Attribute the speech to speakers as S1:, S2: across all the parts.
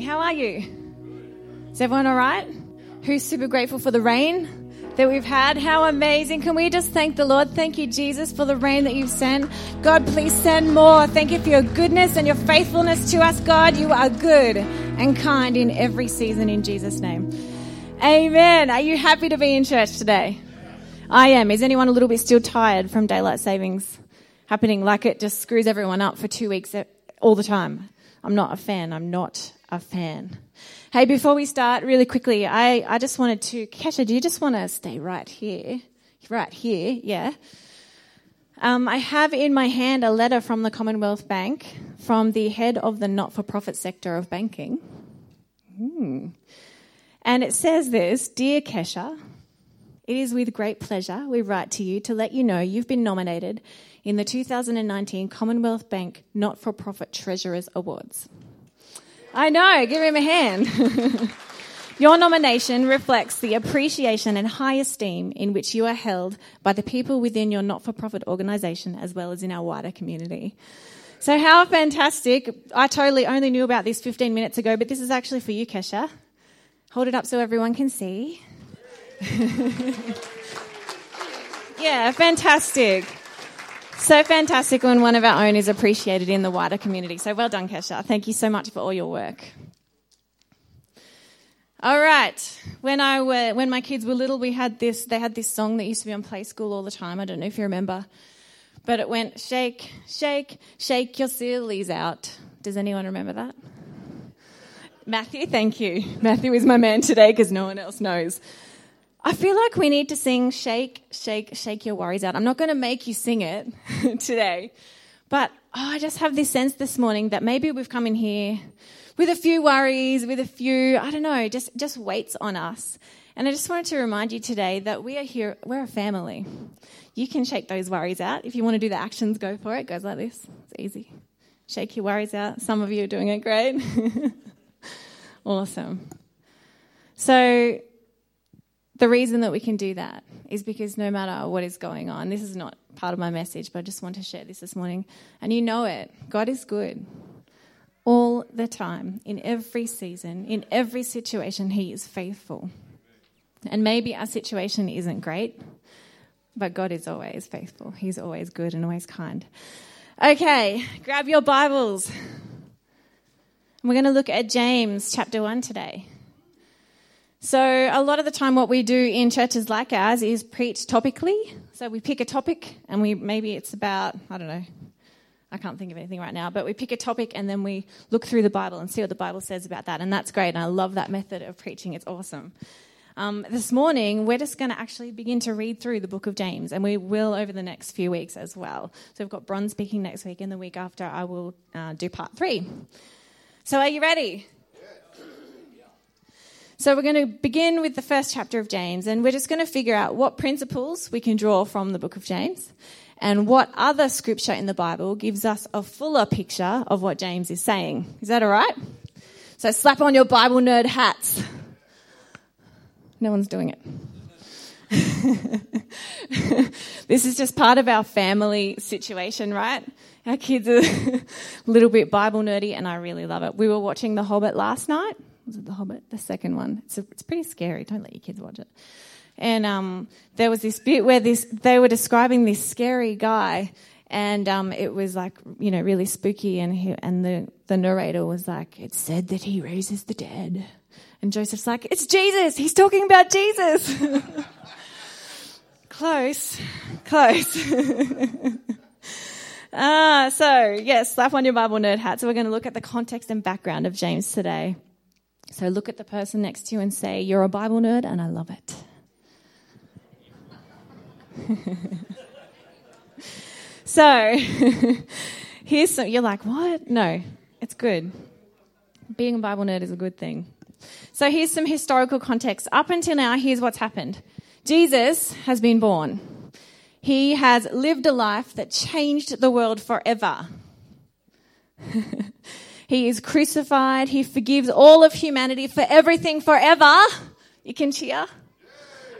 S1: How are you? Is everyone all right? Who's super grateful for the rain that we've had? How amazing. Can we just thank the Lord? Thank you, Jesus, for the rain that you've sent. God, please send more. Thank you for your goodness and your faithfulness to us, God. You are good and kind in every season in Jesus' name. Amen. Are you happy to be in church today? I am. Is anyone a little bit still tired from daylight savings happening like it just screws everyone up for two weeks all the time? I'm not a fan. I'm not a fan. Hey, before we start, really quickly, I, I just wanted to, Kesha, do you just want to stay right here? Right here, yeah. Um, I have in my hand a letter from the Commonwealth Bank from the head of the not for profit sector of banking. Hmm. And it says this Dear Kesha, it is with great pleasure we write to you to let you know you've been nominated in the 2019 Commonwealth Bank Not for Profit Treasurers Awards. I know, give him a hand. Your nomination reflects the appreciation and high esteem in which you are held by the people within your not for profit organisation as well as in our wider community. So, how fantastic! I totally only knew about this 15 minutes ago, but this is actually for you, Kesha. Hold it up so everyone can see. yeah, fantastic. So fantastic when one of our own is appreciated in the wider community. So well done, Kesha. Thank you so much for all your work. All right. When I were, when my kids were little, we had this. They had this song that used to be on Play School all the time. I don't know if you remember, but it went shake, shake, shake your sillies out. Does anyone remember that? Matthew, thank you. Matthew is my man today because no one else knows. I feel like we need to sing Shake, Shake, Shake Your Worries Out. I'm not going to make you sing it today, but oh, I just have this sense this morning that maybe we've come in here with a few worries, with a few, I don't know, just, just weights on us. And I just wanted to remind you today that we are here, we're a family. You can shake those worries out. If you want to do the actions, go for it. It goes like this. It's easy. Shake your worries out. Some of you are doing it great. awesome. So, the reason that we can do that is because no matter what is going on, this is not part of my message, but I just want to share this this morning. And you know it God is good all the time, in every season, in every situation, He is faithful. And maybe our situation isn't great, but God is always faithful. He's always good and always kind. Okay, grab your Bibles. We're going to look at James chapter 1 today. So, a lot of the time, what we do in churches like ours is preach topically. So, we pick a topic, and we maybe it's about, I don't know, I can't think of anything right now, but we pick a topic and then we look through the Bible and see what the Bible says about that. And that's great. And I love that method of preaching, it's awesome. Um, this morning, we're just going to actually begin to read through the book of James, and we will over the next few weeks as well. So, we've got Bron speaking next week, and the week after, I will uh, do part three. So, are you ready? So, we're going to begin with the first chapter of James, and we're just going to figure out what principles we can draw from the book of James and what other scripture in the Bible gives us a fuller picture of what James is saying. Is that all right? So, slap on your Bible nerd hats. No one's doing it. this is just part of our family situation, right? Our kids are a little bit Bible nerdy, and I really love it. We were watching The Hobbit last night was it The Hobbit? The second one. It's, a, it's pretty scary. Don't let your kids watch it. And um, there was this bit where this they were describing this scary guy, and um, it was like you know really spooky. And he, and the the narrator was like, "It said that he raises the dead," and Joseph's like, "It's Jesus. He's talking about Jesus." close, close. Ah, so yes, slap on your Bible nerd hat. So we're going to look at the context and background of James today. So look at the person next to you and say, You're a Bible nerd, and I love it. so here's some, you're like, What? No, it's good. Being a Bible nerd is a good thing. So here's some historical context. Up until now, here's what's happened Jesus has been born. He has lived a life that changed the world forever. He is crucified. He forgives all of humanity for everything forever. You can cheer.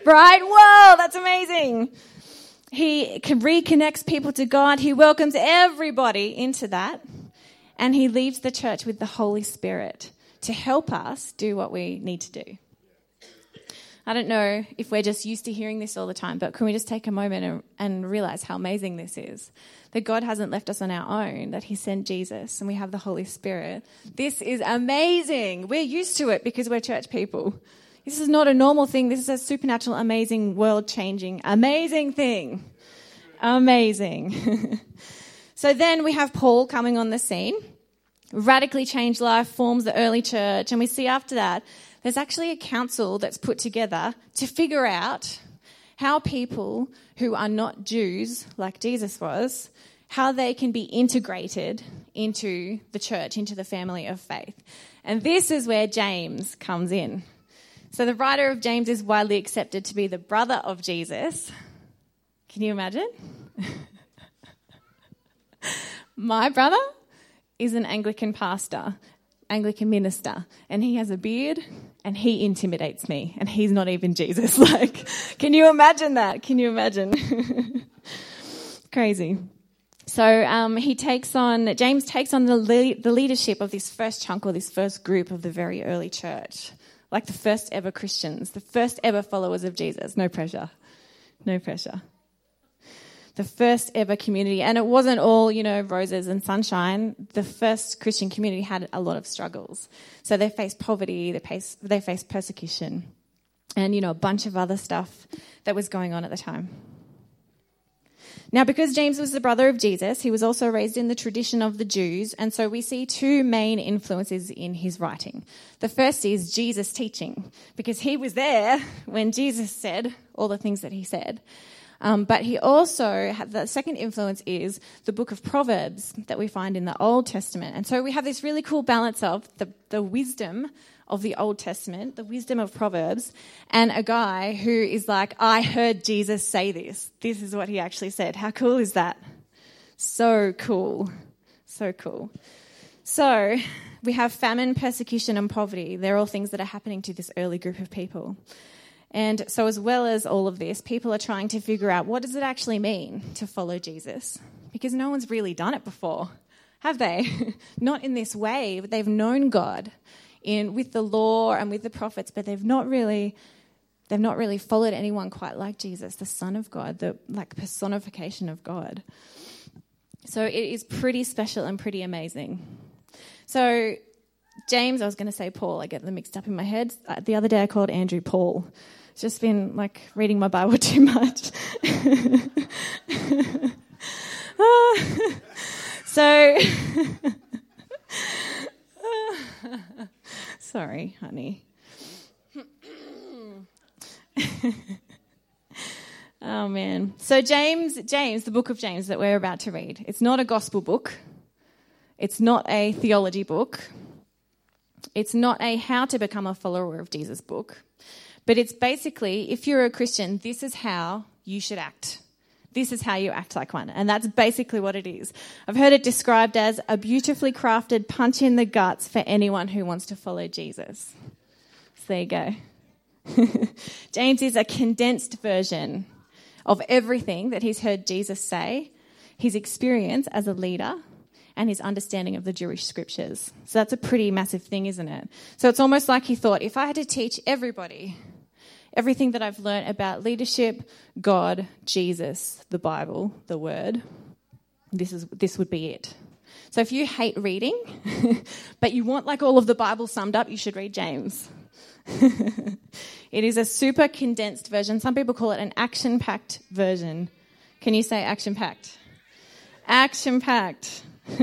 S1: Right? Whoa, that's amazing. He reconnects people to God. He welcomes everybody into that. And he leaves the church with the Holy Spirit to help us do what we need to do. I don't know if we're just used to hearing this all the time, but can we just take a moment and, and realize how amazing this is? That God hasn't left us on our own, that He sent Jesus and we have the Holy Spirit. This is amazing. We're used to it because we're church people. This is not a normal thing. This is a supernatural, amazing, world changing, amazing thing. Amazing. so then we have Paul coming on the scene, radically changed life, forms the early church, and we see after that there's actually a council that's put together to figure out how people who are not Jews, like Jesus was, how they can be integrated into the church, into the family of faith. And this is where James comes in. So the writer of James is widely accepted to be the brother of Jesus. Can you imagine? My brother is an Anglican pastor, Anglican minister, and he has a beard and he intimidates me, and he's not even Jesus. Like, can you imagine that? Can you imagine? Crazy. So um, he takes on, James takes on the, le- the leadership of this first chunk or this first group of the very early church, like the first ever Christians, the first ever followers of Jesus. No pressure. No pressure the first ever community. And it wasn't all, you know, roses and sunshine. The first Christian community had a lot of struggles. So they faced poverty, they faced, they faced persecution, and, you know, a bunch of other stuff that was going on at the time. Now, because James was the brother of Jesus, he was also raised in the tradition of the Jews, and so we see two main influences in his writing. The first is Jesus' teaching, because he was there when Jesus said all the things that he said. Um, but he also, the second influence is the book of Proverbs that we find in the Old Testament. And so we have this really cool balance of the, the wisdom of the Old Testament, the wisdom of Proverbs, and a guy who is like, I heard Jesus say this. This is what he actually said. How cool is that? So cool. So cool. So we have famine, persecution, and poverty. They're all things that are happening to this early group of people. And so, as well as all of this, people are trying to figure out what does it actually mean to follow Jesus? Because no one's really done it before, have they? not in this way, but they've known God in with the law and with the prophets, but they've not really they've not really followed anyone quite like Jesus, the Son of God, the like personification of God. So it is pretty special and pretty amazing. So James, I was going to say Paul, I get them mixed up in my head. Uh, the other day I called Andrew Paul just been like reading my Bible too much. so, sorry, honey. oh man. So James, James, the book of James that we're about to read. It's not a gospel book. It's not a theology book. It's not a how to become a follower of Jesus book. But it's basically, if you're a Christian, this is how you should act. This is how you act like one. And that's basically what it is. I've heard it described as a beautifully crafted punch in the guts for anyone who wants to follow Jesus. So there you go. James is a condensed version of everything that he's heard Jesus say, his experience as a leader, and his understanding of the Jewish scriptures. So that's a pretty massive thing, isn't it? So it's almost like he thought if I had to teach everybody everything that I've learned about leadership, God, Jesus, the Bible, the Word, this is this would be it. So if you hate reading, but you want like all of the Bible summed up, you should read James. it is a super condensed version. Some people call it an action packed version. Can you say action packed? Action packed.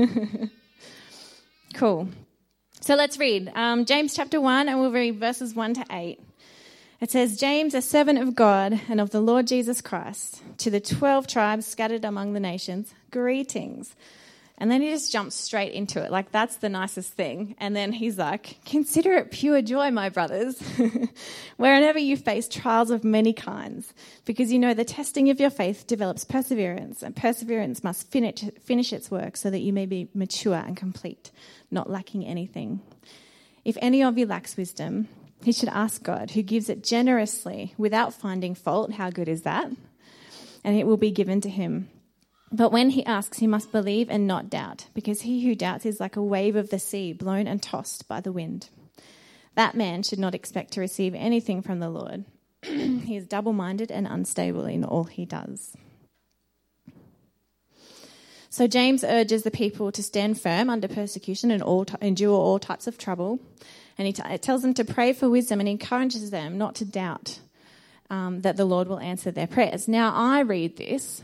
S1: cool. So let's read um, James chapter 1, and we'll read verses 1 to 8. It says, James, a servant of God and of the Lord Jesus Christ, to the 12 tribes scattered among the nations, greetings. And then he just jumps straight into it. Like, that's the nicest thing. And then he's like, Consider it pure joy, my brothers, wherever you face trials of many kinds, because you know the testing of your faith develops perseverance, and perseverance must finish, finish its work so that you may be mature and complete, not lacking anything. If any of you lacks wisdom, he should ask God, who gives it generously without finding fault. How good is that? And it will be given to him. But when he asks, he must believe and not doubt, because he who doubts is like a wave of the sea, blown and tossed by the wind. that man should not expect to receive anything from the Lord. he is double minded and unstable in all he does. So James urges the people to stand firm under persecution and all, endure all types of trouble. And he t- tells them to pray for wisdom and encourages them not to doubt um, that the Lord will answer their prayers. Now, I read this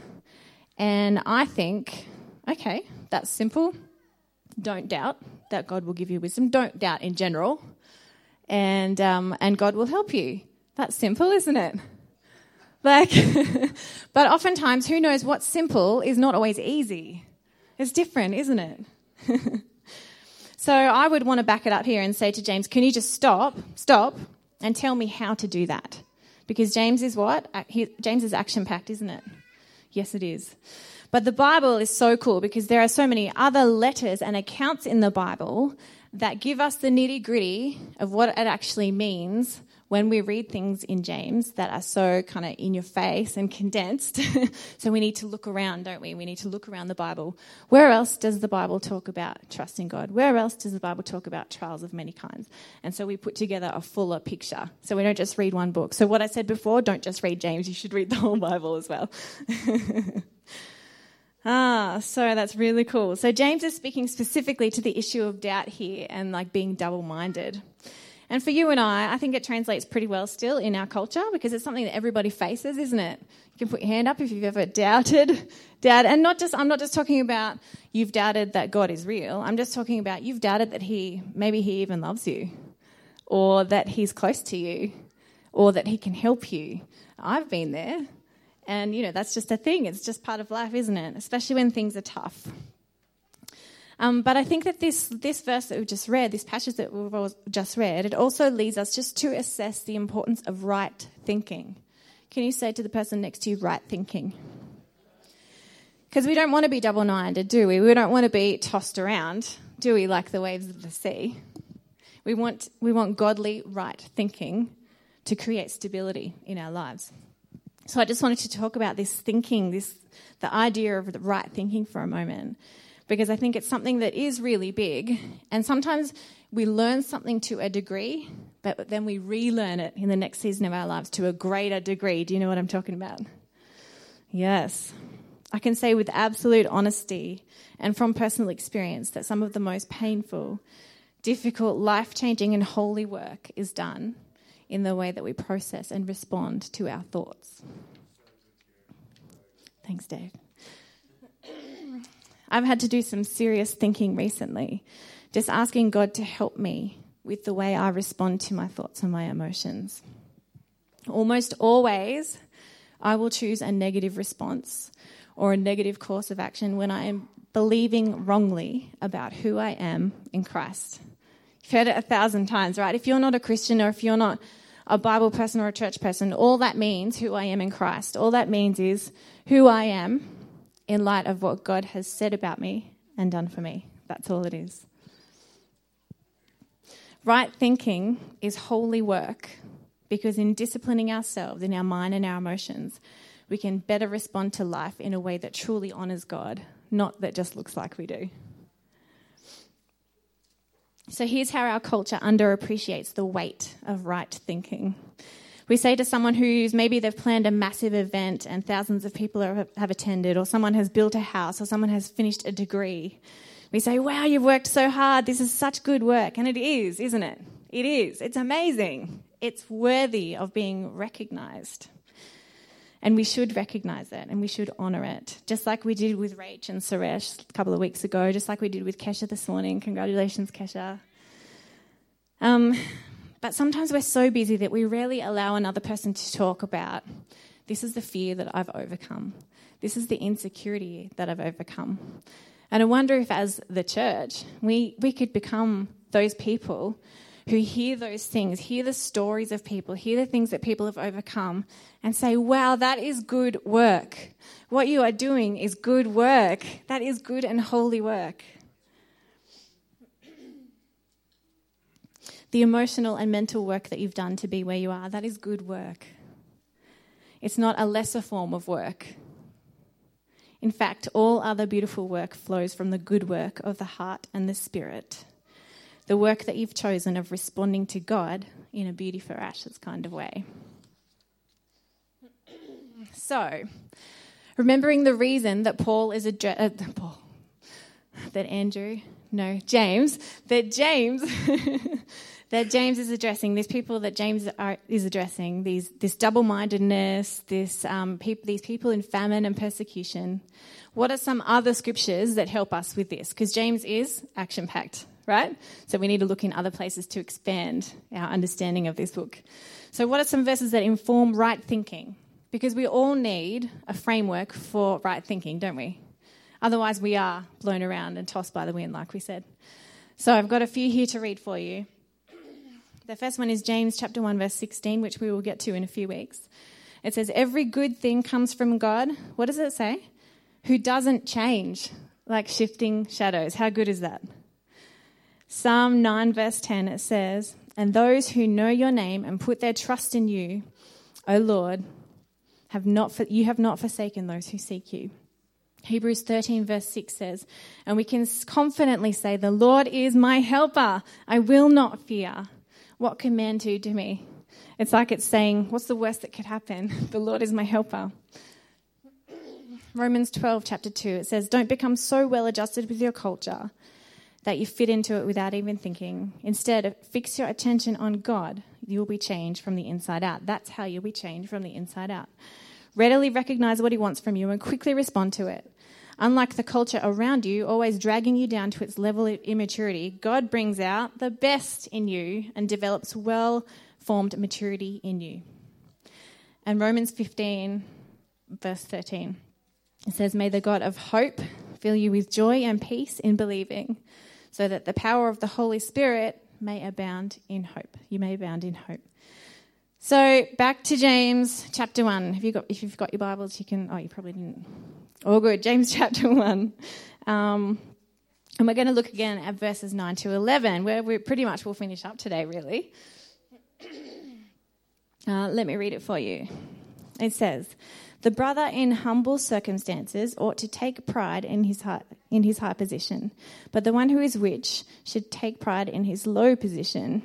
S1: and I think, okay, that's simple. Don't doubt that God will give you wisdom. Don't doubt in general. And, um, and God will help you. That's simple, isn't it? Like, but oftentimes, who knows what's simple is not always easy. It's different, isn't it? so I would want to back it up here and say to James, can you just stop, stop, and tell me how to do that? Because James is what? James is action packed, isn't it? Yes, it is. But the Bible is so cool because there are so many other letters and accounts in the Bible that give us the nitty gritty of what it actually means when we read things in James that are so kind of in your face and condensed, so we need to look around, don't we? We need to look around the Bible. Where else does the Bible talk about trusting God? Where else does the Bible talk about trials of many kinds? And so we put together a fuller picture. So we don't just read one book. So what I said before, don't just read James, you should read the whole Bible as well. Ah, so that's really cool. So James is speaking specifically to the issue of doubt here and like being double minded. And for you and I, I think it translates pretty well still in our culture because it's something that everybody faces, isn't it? You can put your hand up if you've ever doubted, doubt, and not just I'm not just talking about you've doubted that God is real. I'm just talking about you've doubted that He maybe He even loves you, or that He's close to you, or that He can help you. I've been there, and you know that's just a thing. It's just part of life, isn't it? Especially when things are tough. Um, but I think that this, this verse that we've just read, this passage that we've just read, it also leads us just to assess the importance of right thinking. Can you say to the person next to you, right thinking? Because we don't want to be double minded, do we? We don't want to be tossed around, do we, like the waves of the sea? We want, we want godly, right thinking to create stability in our lives. So I just wanted to talk about this thinking, this the idea of the right thinking for a moment because I think it's something that is really big. And sometimes we learn something to a degree, but then we relearn it in the next season of our lives to a greater degree. Do you know what I'm talking about? Yes. I can say with absolute honesty and from personal experience that some of the most painful, difficult, life changing, and holy work is done in the way that we process and respond to our thoughts. Thanks, Dave. I've had to do some serious thinking recently, just asking God to help me with the way I respond to my thoughts and my emotions. Almost always, I will choose a negative response or a negative course of action when I am believing wrongly about who I am in Christ. You've heard it a thousand times, right? If you're not a Christian or if you're not a Bible person or a church person, all that means who I am in Christ. All that means is who I am in light of what God has said about me and done for me. That's all it is. Right thinking is holy work because in disciplining ourselves, in our mind and our emotions, we can better respond to life in a way that truly honours God, not that just looks like we do. So here's how our culture underappreciates the weight of right thinking. We say to someone who's maybe they've planned a massive event and thousands of people are, have attended, or someone has built a house, or someone has finished a degree. We say, Wow, you've worked so hard. This is such good work. And it is, isn't it? It is. It's amazing. It's worthy of being recognized. And we should recognize it and we should honor it, just like we did with Rach and Suresh a couple of weeks ago, just like we did with Kesha this morning. Congratulations, Kesha. Um, but sometimes we're so busy that we rarely allow another person to talk about this is the fear that I've overcome. This is the insecurity that I've overcome. And I wonder if, as the church, we, we could become those people who hear those things, hear the stories of people, hear the things that people have overcome, and say, wow, that is good work. What you are doing is good work. That is good and holy work. The emotional and mental work that you've done to be where you are, that is good work. It's not a lesser form of work. In fact, all other beautiful work flows from the good work of the heart and the spirit. the work that you've chosen of responding to God in a beauty for ashes kind of way. So, remembering the reason that Paul is addressed, uh, Paul, that Andrew, no, James, that James, that James is addressing, these people that James are, is addressing, these, this double-mindedness, this, um, these people in famine and persecution. What are some other scriptures that help us with this? Because James is action-packed, right? So we need to look in other places to expand our understanding of this book. So what are some verses that inform right thinking? Because we all need a framework for right thinking, don't we? Otherwise, we are blown around and tossed by the wind, like we said. So I've got a few here to read for you. The first one is James chapter 1 verse 16, which we will get to in a few weeks. It says every good thing comes from God. What does it say? Who doesn't change, like shifting shadows. How good is that? Psalm 9, verse 10, it says, And those who know your name and put their trust in you, O Lord, have not for, you have not forsaken those who seek you. Hebrews 13, verse 6 says, And we can confidently say, The Lord is my helper. I will not fear. What can man do to me? It's like it's saying, What's the worst that could happen? The Lord is my helper. Romans 12, chapter 2, it says, Don't become so well adjusted with your culture that you fit into it without even thinking. Instead, fix your attention on God. You'll be changed from the inside out. That's how you'll be changed from the inside out. Readily recognize what He wants from you and quickly respond to it. Unlike the culture around you, always dragging you down to its level of immaturity, God brings out the best in you and develops well formed maturity in you. And Romans 15, verse 13, it says, May the God of hope fill you with joy and peace in believing so that the power of the Holy Spirit may abound in hope. You may abound in hope. So back to James chapter one. Have you got? If you've got your Bibles, you can. Oh, you probably didn't. All good. James chapter one, um, and we're going to look again at verses nine to eleven, where we pretty much will finish up today. Really. Uh, let me read it for you. It says, the brother in humble circumstances ought to take pride in his high, in his high position, but the one who is rich should take pride in his low position,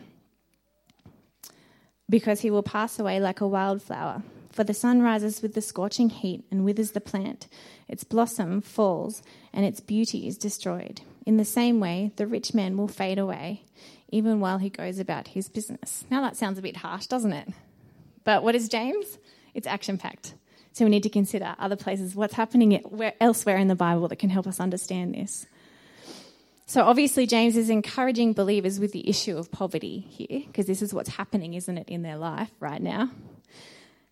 S1: because he will pass away like a wildflower. For the sun rises with the scorching heat and withers the plant, its blossom falls, and its beauty is destroyed. In the same way, the rich man will fade away, even while he goes about his business. Now that sounds a bit harsh, doesn't it? But what is James? It's action packed. So we need to consider other places, what's happening elsewhere in the Bible that can help us understand this. So obviously, James is encouraging believers with the issue of poverty here, because this is what's happening, isn't it, in their life right now?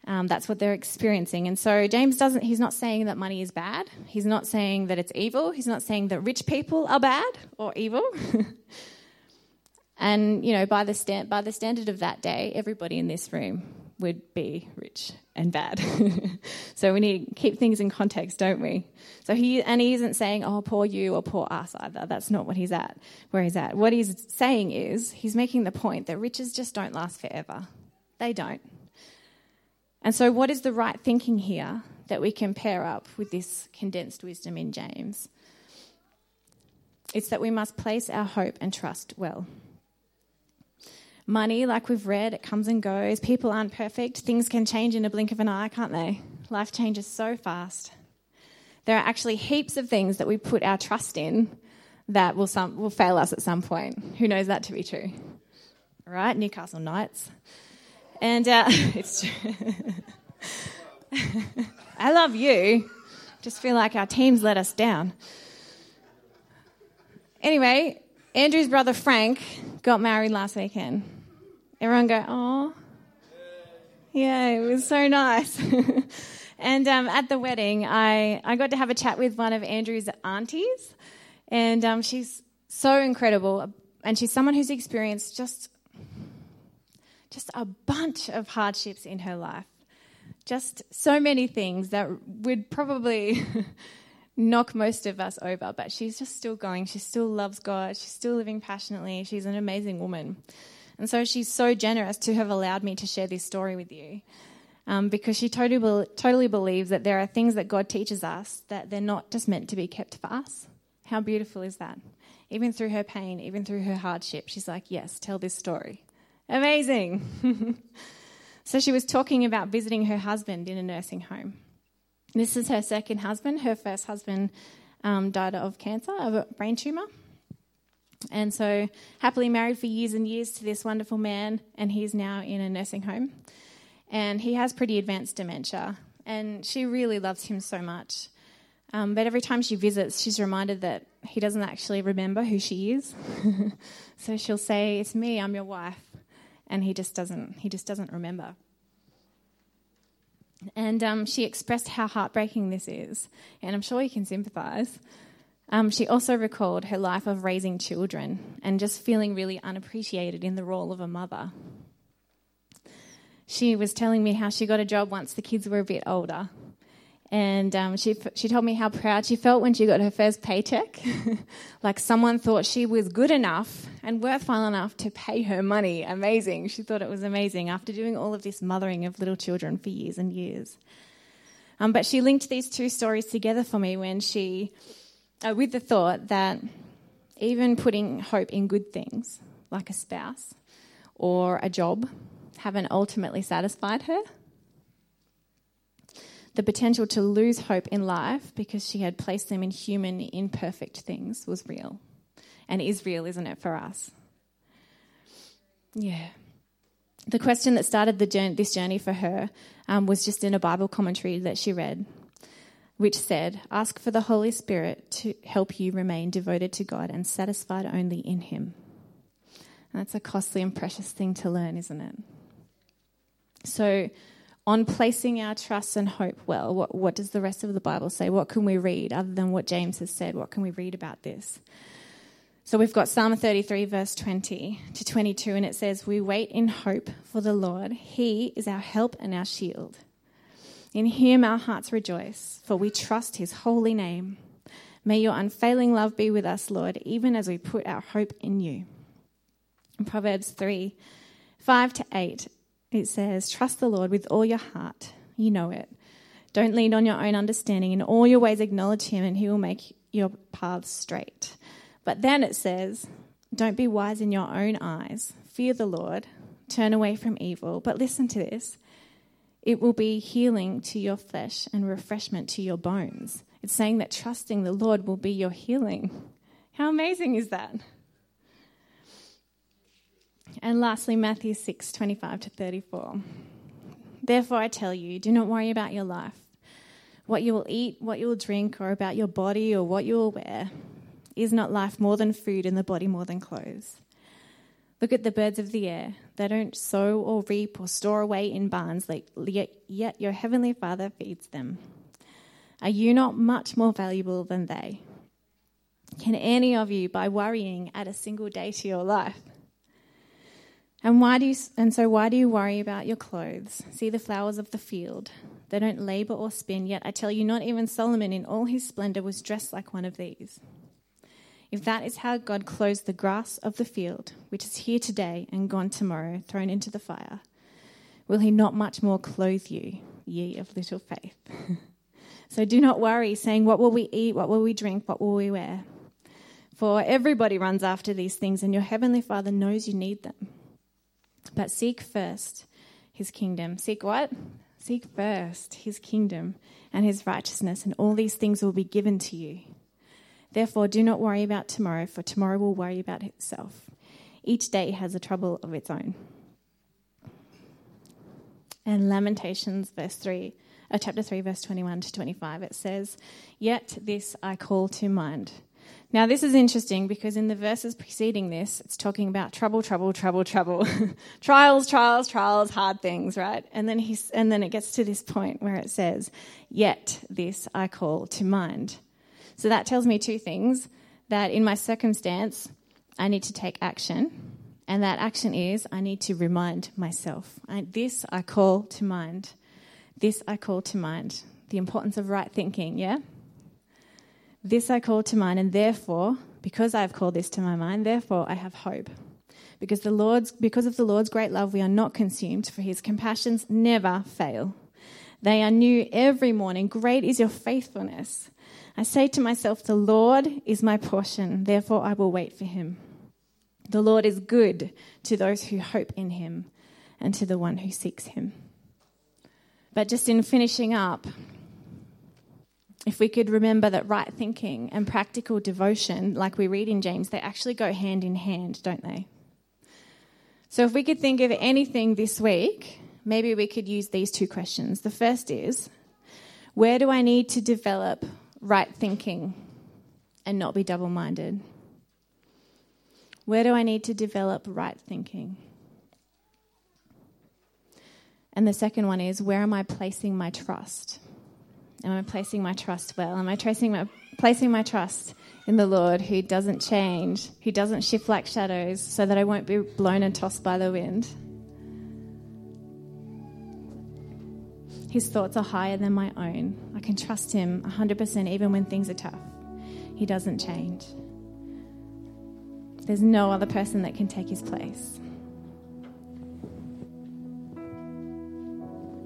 S1: Um, that's what they're experiencing. And so James doesn't, he's not saying that money is bad. He's not saying that it's evil. He's not saying that rich people are bad or evil. and, you know, by the, stand, by the standard of that day, everybody in this room would be rich and bad. so we need to keep things in context, don't we? So he and he isn't saying, "Oh, poor you" or "poor us" either. That's not what he's at. Where he's at. What he's saying is he's making the point that riches just don't last forever. They don't. And so, what is the right thinking here that we can pair up with this condensed wisdom in James? It's that we must place our hope and trust well. Money, like we've read, it comes and goes. People aren't perfect. Things can change in a blink of an eye, can't they? Life changes so fast. There are actually heaps of things that we put our trust in that will, some, will fail us at some point. Who knows that to be true? Right? Newcastle Knights. And uh, it's true. I love you. Just feel like our team's let us down. Anyway, Andrew's brother Frank got married last weekend. Everyone go, oh, yeah, it was so nice. and um, at the wedding, I, I got to have a chat with one of Andrew's aunties, and um, she's so incredible. And she's someone who's experienced just, just a bunch of hardships in her life. Just so many things that would probably knock most of us over, but she's just still going. She still loves God. She's still living passionately. She's an amazing woman. And so she's so generous to have allowed me to share this story with you. Um, because she totally, totally believes that there are things that God teaches us that they're not just meant to be kept for us. How beautiful is that? even through her pain, even through her hardship. She's like, Yes, tell this story. Amazing. so she was talking about visiting her husband in a nursing home. This is her second husband. Her first husband um, died of cancer, of a brain tumor. And so, happily married for years and years to this wonderful man, and he's now in a nursing home. And he has pretty advanced dementia, and she really loves him so much. Um, but every time she visits, she's reminded that he doesn't actually remember who she is. so she'll say, "It's me. I'm your wife," and he just doesn't. He just doesn't remember. And um, she expressed how heartbreaking this is, and I'm sure you can sympathise. Um, she also recalled her life of raising children and just feeling really unappreciated in the role of a mother. She was telling me how she got a job once the kids were a bit older. And um, she, she told me how proud she felt when she got her first paycheck. like someone thought she was good enough and worthwhile enough to pay her money. Amazing. She thought it was amazing after doing all of this mothering of little children for years and years. Um, but she linked these two stories together for me when she uh, with the thought that even putting hope in good things, like a spouse or a job, haven't ultimately satisfied her. The potential to lose hope in life because she had placed them in human, imperfect things was real. And is real, isn't it, for us? Yeah. The question that started journey, this journey for her um, was just in a Bible commentary that she read which said, Ask for the Holy Spirit to help you remain devoted to God and satisfied only in Him. And that's a costly and precious thing to learn, isn't it? So, on placing our trust and hope well, what, what does the rest of the Bible say? What can we read other than what James has said? What can we read about this? So we've got Psalm 33, verse 20 to 22, and it says, We wait in hope for the Lord. He is our help and our shield. In him our hearts rejoice, for we trust his holy name. May your unfailing love be with us, Lord, even as we put our hope in you. In Proverbs 3 5 to 8, it says, Trust the Lord with all your heart. You know it. Don't lean on your own understanding. In all your ways, acknowledge him, and he will make your paths straight. But then it says, Don't be wise in your own eyes. Fear the Lord. Turn away from evil. But listen to this it will be healing to your flesh and refreshment to your bones. It's saying that trusting the Lord will be your healing. How amazing is that? And lastly, Matthew 6 25 to 34. Therefore, I tell you, do not worry about your life, what you will eat, what you will drink, or about your body or what you will wear. Is not life more than food and the body more than clothes? Look at the birds of the air. They don't sow or reap or store away in barns, yet your heavenly Father feeds them. Are you not much more valuable than they? Can any of you, by worrying, add a single day to your life? And why do you, and so why do you worry about your clothes? See the flowers of the field. They don't labor or spin, yet I tell you, not even Solomon in all his splendor was dressed like one of these. If that is how God clothes the grass of the field, which is here today and gone tomorrow, thrown into the fire, will he not much more clothe you, ye of little faith? so do not worry, saying, What will we eat? What will we drink? What will we wear? For everybody runs after these things, and your heavenly Father knows you need them. But seek first his kingdom. Seek what? Seek first his kingdom and his righteousness, and all these things will be given to you. Therefore, do not worry about tomorrow, for tomorrow will worry about itself. Each day has a trouble of its own. And Lamentations, verse 3, uh, chapter 3, verse 21 to 25, it says, Yet this I call to mind. Now, this is interesting because in the verses preceding this, it's talking about trouble, trouble, trouble, trouble, trials, trials, trials, hard things, right? And then he's, and then it gets to this point where it says, "Yet this I call to mind." So that tells me two things that in my circumstance, I need to take action. And that action is I need to remind myself. I, this I call to mind. This I call to mind. The importance of right thinking, yeah? This I call to mind, and therefore, because I have called this to my mind, therefore I have hope. Because the Lord's because of the Lord's great love we are not consumed, for his compassions never fail. They are new every morning. Great is your faithfulness. I say to myself, The Lord is my portion, therefore I will wait for him. The Lord is good to those who hope in him and to the one who seeks him. But just in finishing up, if we could remember that right thinking and practical devotion, like we read in James, they actually go hand in hand, don't they? So if we could think of anything this week, maybe we could use these two questions. The first is where do I need to develop right thinking and not be double minded? Where do I need to develop right thinking? And the second one is where am I placing my trust? Am I placing my trust well? Am I tracing my, placing my trust in the Lord who doesn't change, who doesn't shift like shadows, so that I won't be blown and tossed by the wind? His thoughts are higher than my own. I can trust him 100% even when things are tough. He doesn't change. There's no other person that can take his place.